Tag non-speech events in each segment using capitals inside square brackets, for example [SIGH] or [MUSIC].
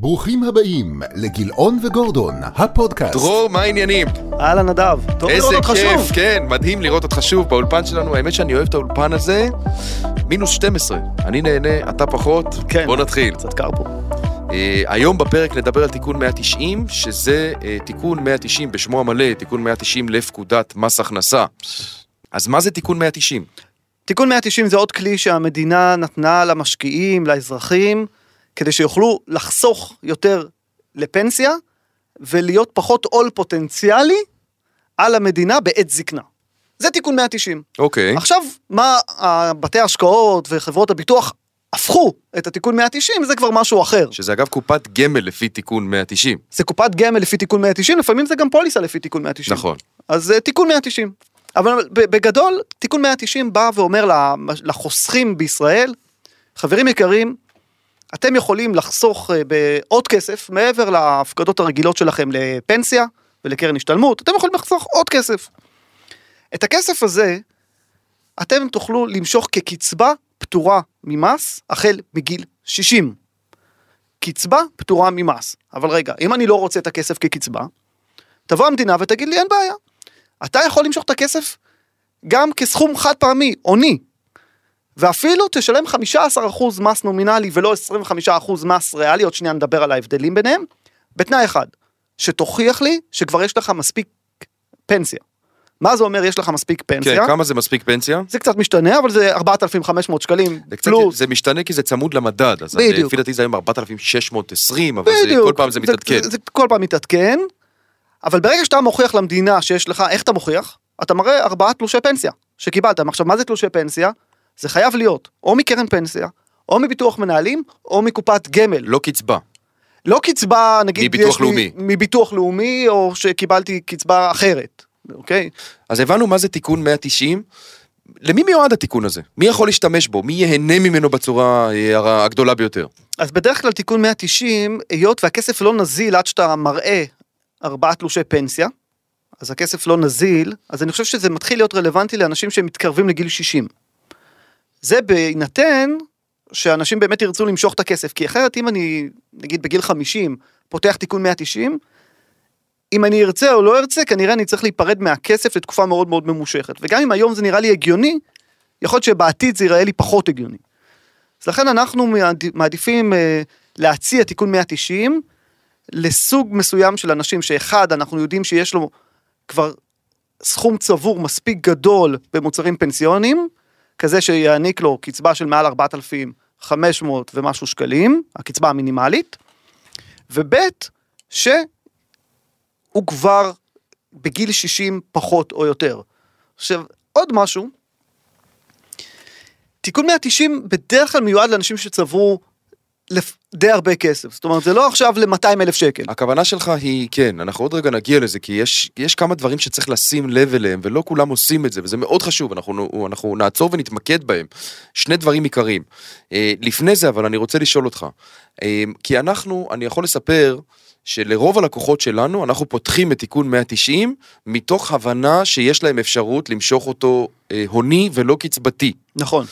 ברוכים הבאים לגילאון וגורדון, הפודקאסט. דרור, מה העניינים? אהלן נדב, טוב איזה לראות אותך כיף, שוב. כן, מדהים לראות אותך שוב באולפן שלנו. האמת שאני אוהב את האולפן הזה. מינוס 12, אני נהנה, אתה פחות. כן. בוא נתחיל. קצת קר פה. אה, היום בפרק נדבר על תיקון 190, שזה אה, תיקון 190 בשמו המלא, תיקון 190 לפקודת מס הכנסה. אז מה זה תיקון 190? תיקון 190 זה עוד כלי שהמדינה נתנה למשקיעים, לאזרחים, כדי שיוכלו לחסוך יותר לפנסיה ולהיות פחות עול פוטנציאלי על המדינה בעת זקנה. זה תיקון 190. אוקיי. עכשיו, מה בתי ההשקעות וחברות הביטוח הפכו את התיקון 190 זה כבר משהו אחר. שזה אגב קופת גמל לפי תיקון 190. זה קופת גמל לפי תיקון 190, לפעמים זה גם פוליסה לפי תיקון 190. נכון. אז זה תיקון 190. אבל בגדול, תיקון 190 בא ואומר לחוסכים בישראל, חברים יקרים, אתם יכולים לחסוך אה, בעוד כסף מעבר להפקדות הרגילות שלכם לפנסיה ולקרן השתלמות, אתם יכולים לחסוך עוד כסף. את הכסף הזה, אתם תוכלו למשוך כקצבה פטורה ממס החל מגיל 60. קצבה פטורה ממס. אבל רגע, אם אני לא רוצה את הכסף כקצבה, תבוא המדינה ותגיד לי אין בעיה. אתה יכול למשוך את הכסף גם כסכום חד פעמי, עוני. ואפילו תשלם 15% מס נומינלי ולא 25% מס ריאלי, עוד שנייה נדבר על ההבדלים ביניהם, בתנאי אחד, שתוכיח לי שכבר יש לך מספיק פנסיה. מה זה אומר יש לך מספיק כן, פנסיה? כמה זה מספיק פנסיה? זה קצת משתנה, אבל זה 4,500 שקלים זה, קצת, פלוס. זה משתנה כי זה צמוד למדד, אז בדיוק. לפי דעתי זה היום 4,620, אבל זה, בדיוק. כל פעם זה מתעדכן. זה, זה כל פעם מתעדכן, אבל ברגע שאתה מוכיח למדינה שיש לך, איך אתה מוכיח? אתה מראה ארבעה תלושי פנסיה שקיבלת. עכשיו, מה זה תלושי פנסיה? זה חייב להיות או מקרן פנסיה, או מביטוח מנהלים, או מקופת גמל. לא קצבה. לא קצבה, נגיד, מביטוח יש לי- לאומי. מביטוח לאומי, או שקיבלתי קצבה אחרת, אוקיי? אז הבנו מה זה תיקון 190. למי מיועד התיקון הזה? מי יכול להשתמש בו? מי ייהנה ממנו בצורה אה, הגדולה ביותר? אז בדרך כלל תיקון 190, היות והכסף לא נזיל עד שאתה מראה ארבעה תלושי פנסיה, אז הכסף לא נזיל, אז אני חושב שזה מתחיל להיות רלוונטי לאנשים שמתקרבים לגיל 60. זה בהינתן שאנשים באמת ירצו למשוך את הכסף, כי אחרת אם אני, נגיד בגיל 50, פותח תיקון 190, אם אני ארצה או לא ארצה, כנראה אני צריך להיפרד מהכסף לתקופה מאוד מאוד ממושכת. וגם אם היום זה נראה לי הגיוני, יכול להיות שבעתיד זה ייראה לי פחות הגיוני. אז לכן אנחנו מעד- מעדיפים אה, להציע תיקון 190 לסוג מסוים של אנשים שאחד, אנחנו יודעים שיש לו כבר סכום צבור מספיק גדול במוצרים פנסיוניים, כזה שיעניק לו קצבה של מעל 4,500 ומשהו שקלים, הקצבה המינימלית, וב' שהוא כבר בגיל 60 פחות או יותר. עכשיו, עוד משהו, תיקון 190 בדרך כלל מיועד לאנשים שצברו די הרבה כסף, זאת אומרת זה לא עכשיו ל-200 אלף שקל. הכוונה שלך היא, כן, אנחנו עוד רגע נגיע לזה, כי יש, יש כמה דברים שצריך לשים לב אליהם, ולא כולם עושים את זה, וזה מאוד חשוב, אנחנו, אנחנו נעצור ונתמקד בהם. שני דברים עיקריים. אה, לפני זה, אבל אני רוצה לשאול אותך, אה, כי אנחנו, אני יכול לספר שלרוב הלקוחות שלנו, אנחנו פותחים את תיקון 190, מתוך הבנה שיש להם אפשרות למשוך אותו אה, הוני ולא קצבתי. נכון.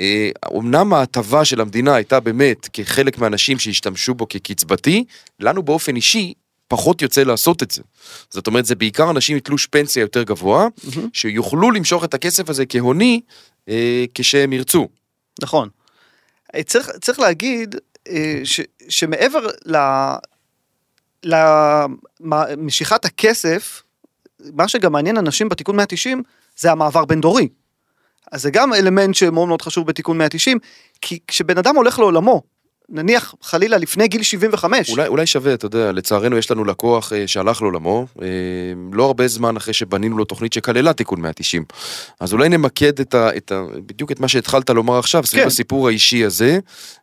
אה, אמנם ההטבה של המדינה הייתה באמת כחלק מהאנשים שהשתמשו בו כקצבתי, לנו באופן אישי פחות יוצא לעשות את זה. זאת אומרת, זה בעיקר אנשים עם תלוש פנסיה יותר גבוה, שיוכלו למשוך את הכסף הזה כהוני אה, כשהם ירצו. נכון. אה, צריך, צריך להגיד אה, ש, שמעבר ל... למשיכת הכסף, מה שגם מעניין אנשים בתיקון 190 זה המעבר בין דורי. אז זה גם אלמנט שמאוד מאוד חשוב בתיקון 190, כי כשבן אדם הולך לעולמו, נניח חלילה לפני גיל 75, אולי, אולי שווה, אתה יודע, לצערנו יש לנו לקוח אה, שהלך לעולמו, אה, לא הרבה זמן אחרי שבנינו לו תוכנית שכללה תיקון 190. אז אולי נמקד את ה, את ה, בדיוק את מה שהתחלת לומר עכשיו, סביב כן. הסיפור האישי הזה,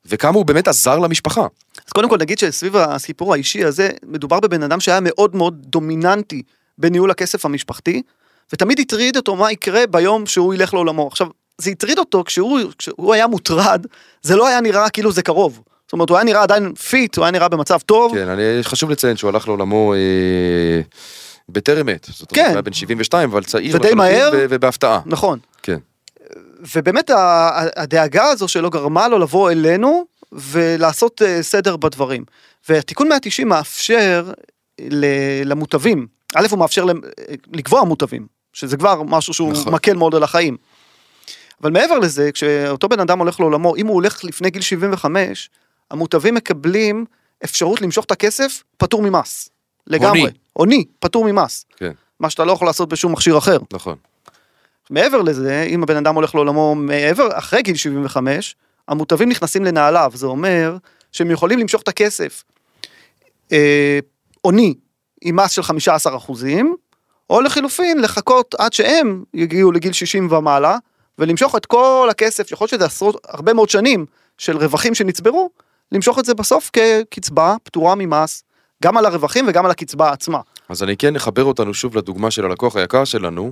וכמה הוא באמת עזר למשפחה. אז קודם כל נגיד שסביב הסיפור האישי הזה, מדובר בבן אדם שהיה מאוד מאוד דומיננטי בניהול הכסף המשפחתי, ותמיד הטריד אותו מה יקרה ביום שהוא ילך לעולמו. עכשיו, זה הטריד אותו כשהוא, כשהוא היה מוטרד, זה לא היה נראה כאילו זה קרוב. זאת אומרת, הוא היה נראה עדיין fit, הוא היה נראה במצב טוב. כן, אני, חשוב לציין שהוא הלך לעולמו אה, בטרם עת. זאת אומרת, כן. הוא היה בן 72, אבל צעיר ודי מהר. ובהפתעה. נכון. כן. ובאמת הדאגה הזו שלו גרמה לו לבוא אלינו ולעשות אה, סדר בדברים. ותיקון 190 מאפשר למוטבים, א' הוא מאפשר אה, לקבוע מוטבים, שזה כבר משהו שהוא נכון. מקל מאוד על החיים. אבל מעבר לזה, כשאותו בן אדם הולך לעולמו, אם הוא הולך לפני גיל 75, המוטבים מקבלים אפשרות למשוך את הכסף פטור ממס. לגמרי. הוני. הוני, פטור ממס. כן, מה שאתה לא יכול לעשות בשום מכשיר אחר. נכון. מעבר לזה, אם הבן אדם הולך לעולמו מעבר, אחרי גיל 75, המוטבים נכנסים לנעליו, זה אומר שהם יכולים למשוך את הכסף אה, עוני עם מס של 15 אחוזים, או לחילופין לחכות עד שהם יגיעו לגיל 60 ומעלה, ולמשוך את כל הכסף, יכול להיות שזה עשרות, הרבה מאוד שנים של רווחים שנצברו, למשוך את זה בסוף כקצבה פטורה ממס, גם על הרווחים וגם על הקצבה עצמה. אז אני כן אחבר אותנו שוב לדוגמה של הלקוח היקר שלנו,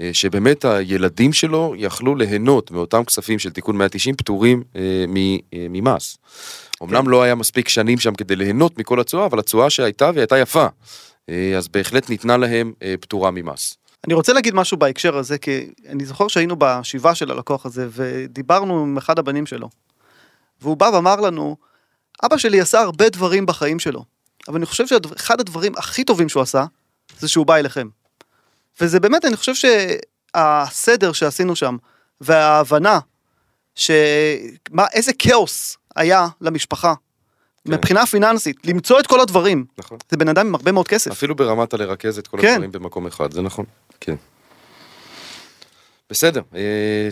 אה, שבאמת הילדים שלו יכלו ליהנות מאותם כספים של תיקון 190 פטורים אה, אה, ממס. אמנם לא היה מספיק שנים שם כדי ליהנות מכל התשואה, אבל התשואה שהייתה והיא הייתה יפה. אה, אז בהחלט ניתנה להם אה, פטורה ממס. אני רוצה להגיד משהו בהקשר הזה, כי אני זוכר שהיינו בשבעה של הלקוח הזה, ודיברנו עם אחד הבנים שלו. והוא בא ואמר לנו, אבא שלי עשה הרבה דברים בחיים שלו, אבל אני חושב שאחד הדברים הכי טובים שהוא עשה, זה שהוא בא אליכם. וזה באמת, אני חושב שהסדר שעשינו שם, וההבנה, שמה, איזה כאוס היה למשפחה, כן. מבחינה פיננסית, למצוא את כל הדברים. נכון. זה בן אדם עם הרבה מאוד כסף. אפילו ברמת הלרכז את כל כן. הדברים במקום אחד, זה נכון. כן. בסדר, אה,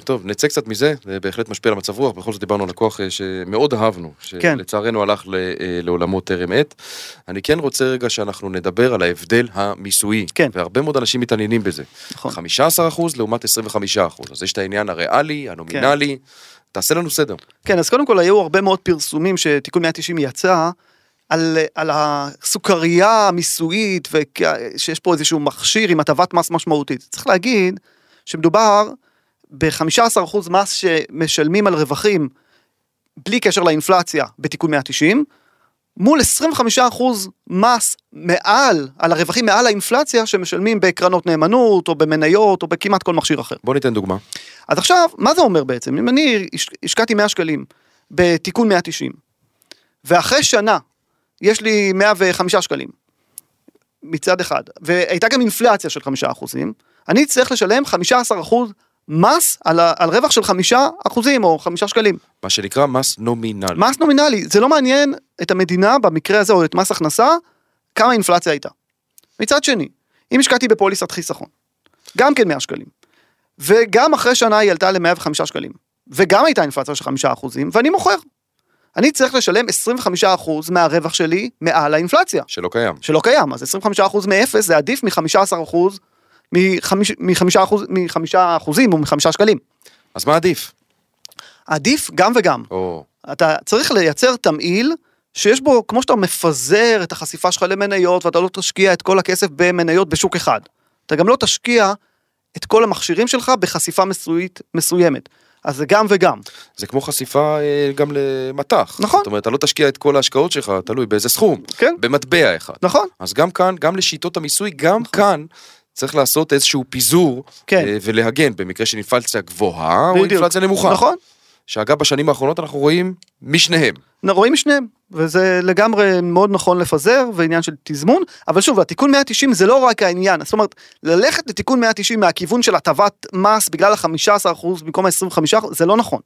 טוב, נצא קצת מזה, זה בהחלט משפיע על מצב רוח, בכל זאת דיברנו על לקוח אה, שמאוד אהבנו, כן. שלצערנו הלך ל- אה, לעולמו טרם עת. אני כן רוצה רגע שאנחנו נדבר על ההבדל המיסויי, כן. והרבה מאוד אנשים מתעניינים בזה. נכון. 15% לעומת 25%, אז יש את העניין הריאלי, הנומינלי, תעשה לנו סדר. כן, אז קודם כל היו הרבה מאוד פרסומים שתיקון 190 יצא על, על הסוכרייה המיסויית ושיש פה איזשהו מכשיר עם הטבת מס משמעותית. צריך להגיד שמדובר ב-15% מס שמשלמים על רווחים בלי קשר לאינפלציה בתיקון 190, מול 25% מס מעל, על הרווחים מעל האינפלציה שמשלמים בקרנות נאמנות או במניות או בכמעט כל מכשיר אחר. בוא ניתן דוגמה. אז עכשיו, מה זה אומר בעצם? אם אני הש- השקעתי 100 שקלים בתיקון 190, ואחרי שנה יש לי 105 שקלים, מצד אחד, והייתה גם אינפלציה של 5 אחוזים, אני אצטרך לשלם 15 אחוז מס על, ה- על רווח של 5 אחוזים או 5 שקלים. מה שנקרא מס נומינלי. מס נומינלי, זה לא מעניין את המדינה במקרה הזה או את מס הכנסה, כמה אינפלציה הייתה. מצד שני, אם השקעתי בפוליסת חיסכון, גם כן 100 שקלים, וגם אחרי שנה היא עלתה ל-105 שקלים, וגם הייתה אינפלציה של 5 אחוזים, ואני מוכר. אני צריך לשלם 25 אחוז מהרווח שלי מעל האינפלציה, שלא קיים. שלא קיים, אז 25 אחוז מאפס זה עדיף מ-15 אחוז, מ-5 אחוז, מ-5 אחוזים או מ-5 שקלים. אז מה עדיף? עדיף גם וגם. או, אתה צריך לייצר תמהיל שיש בו, כמו שאתה מפזר את החשיפה שלך למניות ואתה לא תשקיע את כל הכסף במניות בשוק אחד. אתה גם לא תשקיע את כל המכשירים שלך בחשיפה מסויית, מסוימת. אז זה גם וגם. זה כמו חשיפה אה, גם למטח. נכון. זאת אומרת, אתה לא תשקיע את כל ההשקעות שלך, תלוי באיזה סכום. כן. במטבע אחד. נכון. אז גם כאן, גם לשיטות המיסוי, גם כאן צריך לעשות איזשהו פיזור כן. אה, ולהגן במקרה של אינפלציה גבוהה או בדיוק. אינפלציה נמוכה. נכון. שאגב בשנים האחרונות אנחנו רואים משניהם. רואים משניהם, וזה לגמרי מאוד נכון לפזר, ועניין של תזמון, אבל שוב, התיקון 190 זה לא רק העניין, זאת אומרת, ללכת לתיקון 190 מהכיוון של הטבת מס בגלל ה-15% במקום ה-25% זה לא נכון.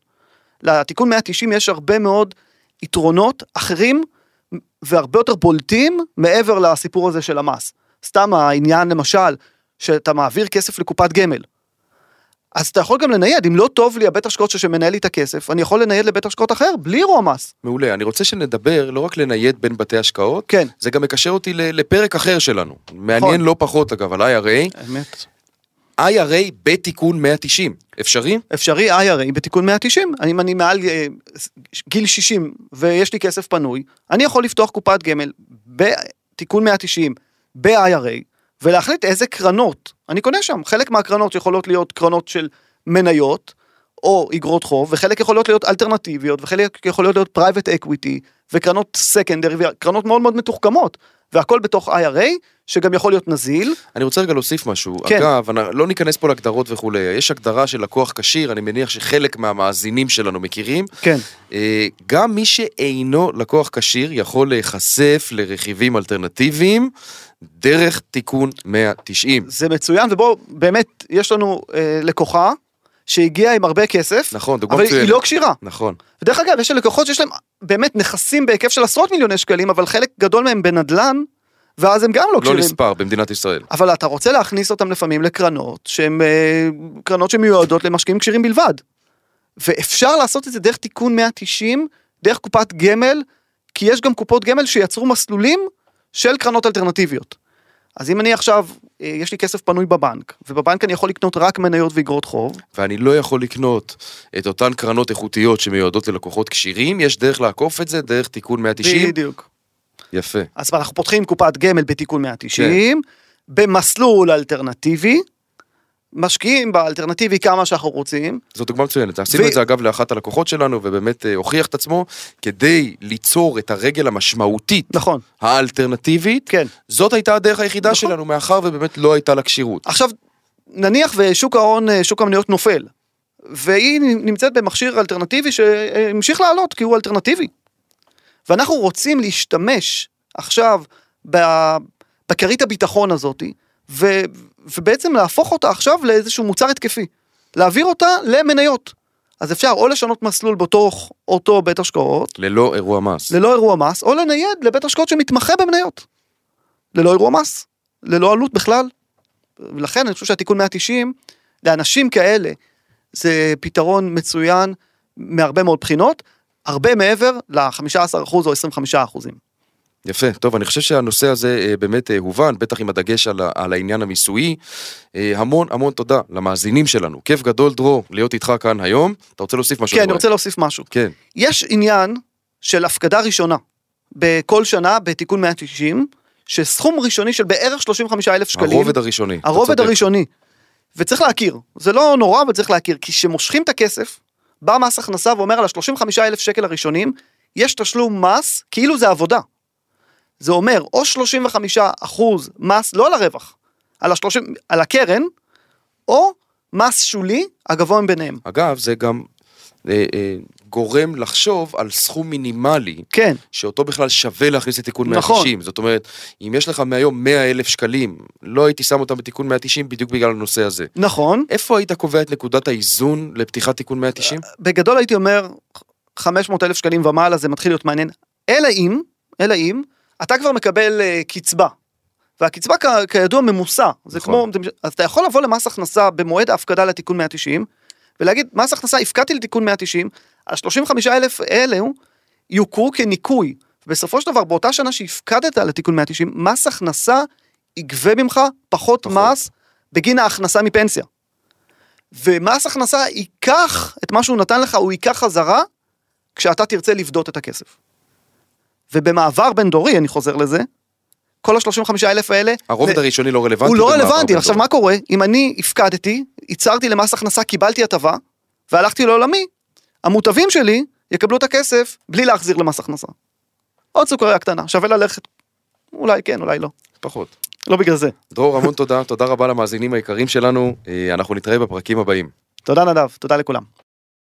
לתיקון 190 יש הרבה מאוד יתרונות אחרים והרבה יותר בולטים מעבר לסיפור הזה של המס. סתם העניין למשל, שאתה מעביר כסף לקופת גמל. אז אתה יכול גם לנייד, אם לא טוב לי הבית השקעות שמנהל לי את הכסף, אני יכול לנייד לבית השקעות אחר בלי אירוע מס. מעולה. אני רוצה שנדבר לא רק לנייד בין בתי השקעות, כן. זה גם מקשר אותי לפרק אחר שלנו. מעניין נכון. לא פחות אגב על IRA. האמת. IRA בתיקון 190. אפשרי? אפשרי IRA בתיקון 190, אם אני מעל אה, גיל 60 ויש לי כסף פנוי, אני יכול לפתוח קופת גמל בתיקון 190 ב-IRA ולהחליט איזה קרנות אני קונה שם. חלק מהקרנות יכולות להיות קרנות של מניות או אגרות חוב, וחלק יכולות להיות אלטרנטיביות, וחלק יכולות להיות private equity, וקרנות secondary, וקרנות מאוד מאוד מתוחכמות, והכל בתוך IRA, שגם יכול להיות נזיל. אני רוצה רגע להוסיף משהו. כן. אגב, אני- לא ניכנס פה להגדרות וכולי, יש הגדרה של לקוח כשיר, אני מניח שחלק מהמאזינים שלנו מכירים. כן. אה, גם מי שאינו לקוח כשיר יכול להיחשף לרכיבים אלטרנטיביים דרך תיקון 190. זה מצוין, ובואו, באמת, יש לנו אה, לקוחה שהגיעה עם הרבה כסף, נכון, דוגמה אבל היא מצוינת. לא כשירה. נכון. ודרך אגב, יש לקוחות שיש להם באמת נכסים בהיקף של עשרות מיליוני שקלים, אבל חלק גדול מהם בנדל"ן, ואז הם גם לא לא כשירים. נספר במדינת ישראל. אבל אתה רוצה להכניס אותם לפעמים לקרנות שהן אה, קרנות שמיועדות למשקיעים כשירים בלבד. ואפשר לעשות את זה דרך תיקון 190, דרך קופת גמל, כי יש גם קופות גמל שיצרו מסלולים של קרנות אלטרנטיביות. אז אם אני עכשיו, אה, יש לי כסף פנוי בבנק, ובבנק אני יכול לקנות רק מניות ואגרות חוב, ואני לא יכול לקנות את אותן קרנות איכותיות שמיועדות ללקוחות כשירים, יש דרך לעקוף את זה דרך תיקון 190. בדיוק. יפה. אז אנחנו פותחים קופת גמל בתיקון 190, במסלול אלטרנטיבי, משקיעים באלטרנטיבי כמה שאנחנו רוצים, זו דוגמה מצוינת. עשינו ו- את זה אגב לאחת הלקוחות שלנו, ובאמת אה, הוכיח את עצמו, כדי ליצור את הרגל המשמעותית נכון, האלטרנטיבית, כן. זאת הייתה הדרך היחידה נכון. שלנו, מאחר ובאמת לא הייתה לה כשירות. עכשיו, נניח ושוק ההון, אה, שוק המניות נופל, והיא נמצאת במכשיר אלטרנטיבי שהמשיך לעלות כי הוא אלטרנטיבי. ואנחנו רוצים להשתמש עכשיו בכרית הביטחון הזאתי, ו, ובעצם להפוך אותה עכשיו לאיזשהו מוצר התקפי. להעביר אותה למניות. אז אפשר או לשנות מסלול בתוך אותו בית השקעות, ללא אירוע מס. ללא אירוע מס, או לנייד לבית השקעות שמתמחה במניות. ללא אירוע מס, ללא עלות בכלל. ולכן אני חושב שהתיקון 190, לאנשים כאלה, זה פתרון מצוין מהרבה מאוד בחינות, הרבה מעבר ל-15% או 25%. יפה, טוב, אני חושב שהנושא הזה אה, באמת אה, הובן, בטח עם הדגש על, על העניין המיסויי. אה, המון המון תודה למאזינים שלנו. כיף גדול, דרור, להיות איתך כאן היום. אתה רוצה להוסיף משהו? כן, אני? רוצה להוסיף משהו. כן, יש עניין של הפקדה ראשונה בכל שנה בתיקון 190, שסכום ראשוני של בערך 35,000 שקלים. הרובד הראשוני. הרובד. הראשוני. וצריך להכיר, זה לא נורא, אבל צריך להכיר, כי כשמושכים את הכסף, בא מס הכנסה ואומר על ה-35 אלף שקל הראשונים, יש תשלום מס כאילו זה עבודה. זה אומר או 35 אחוז מס, לא על הרווח, על, ה-30, על הקרן, או מס שולי, הגבוה מביניהם. אגב, זה גם אה, אה, גורם לחשוב על סכום מינימלי. כן, שאותו בכלל שווה להכניס לתיקון נכון. 190, זאת אומרת, אם יש לך מהיום 100 אלף שקלים, לא הייתי שם אותם בתיקון 190 בדיוק בגלל הנושא הזה. נכון. איפה היית קובע את נקודת האיזון לפתיחת תיקון 190? בגדול הייתי אומר 500 אלף שקלים ומעלה זה מתחיל להיות מעניין, אלא אם, אלא אם, אתה כבר מקבל uh, קצבה. והקצבה כ- כידוע ממוסה, זה נכון. כמו, אז אתה יכול לבוא למס הכנסה במועד ההפקדה לתיקון 190, ולהגיד, מס הכנסה, הפקדתי לתיקון 190, ה-35 אלף אלו יוכרו כניכוי. בסופו של דבר, באותה שנה שהפקדת לתיקון 190, מס הכנסה יגבה ממך פחות פחות. מס בגין ההכנסה מפנסיה. ומס הכנסה ייקח את מה שהוא נתן לך, הוא ייקח חזרה כשאתה תרצה לפדות את הכסף. ובמעבר בין דורי, אני חוזר לזה, כל ה-35 אלף האלה, הרובד זה- הראשוני לא רלוונטי. הוא לא רלוונטי. עכשיו. מה קורה? אם אני הפקדתי, ייצרתי למס הכנסה, קיבלתי הטבה, והלכתי לעולמי, המוטבים שלי יקבלו את הכסף בלי להחזיר למס הכנסה. עוד סוכריה קטנה, שווה ללכת. אולי כן, אולי לא. פחות. לא בגלל זה. דרור, המון [LAUGHS] תודה, תודה רבה למאזינים היקרים שלנו, אה, אנחנו נתראה בפרקים הבאים. תודה נדב, תודה לכולם.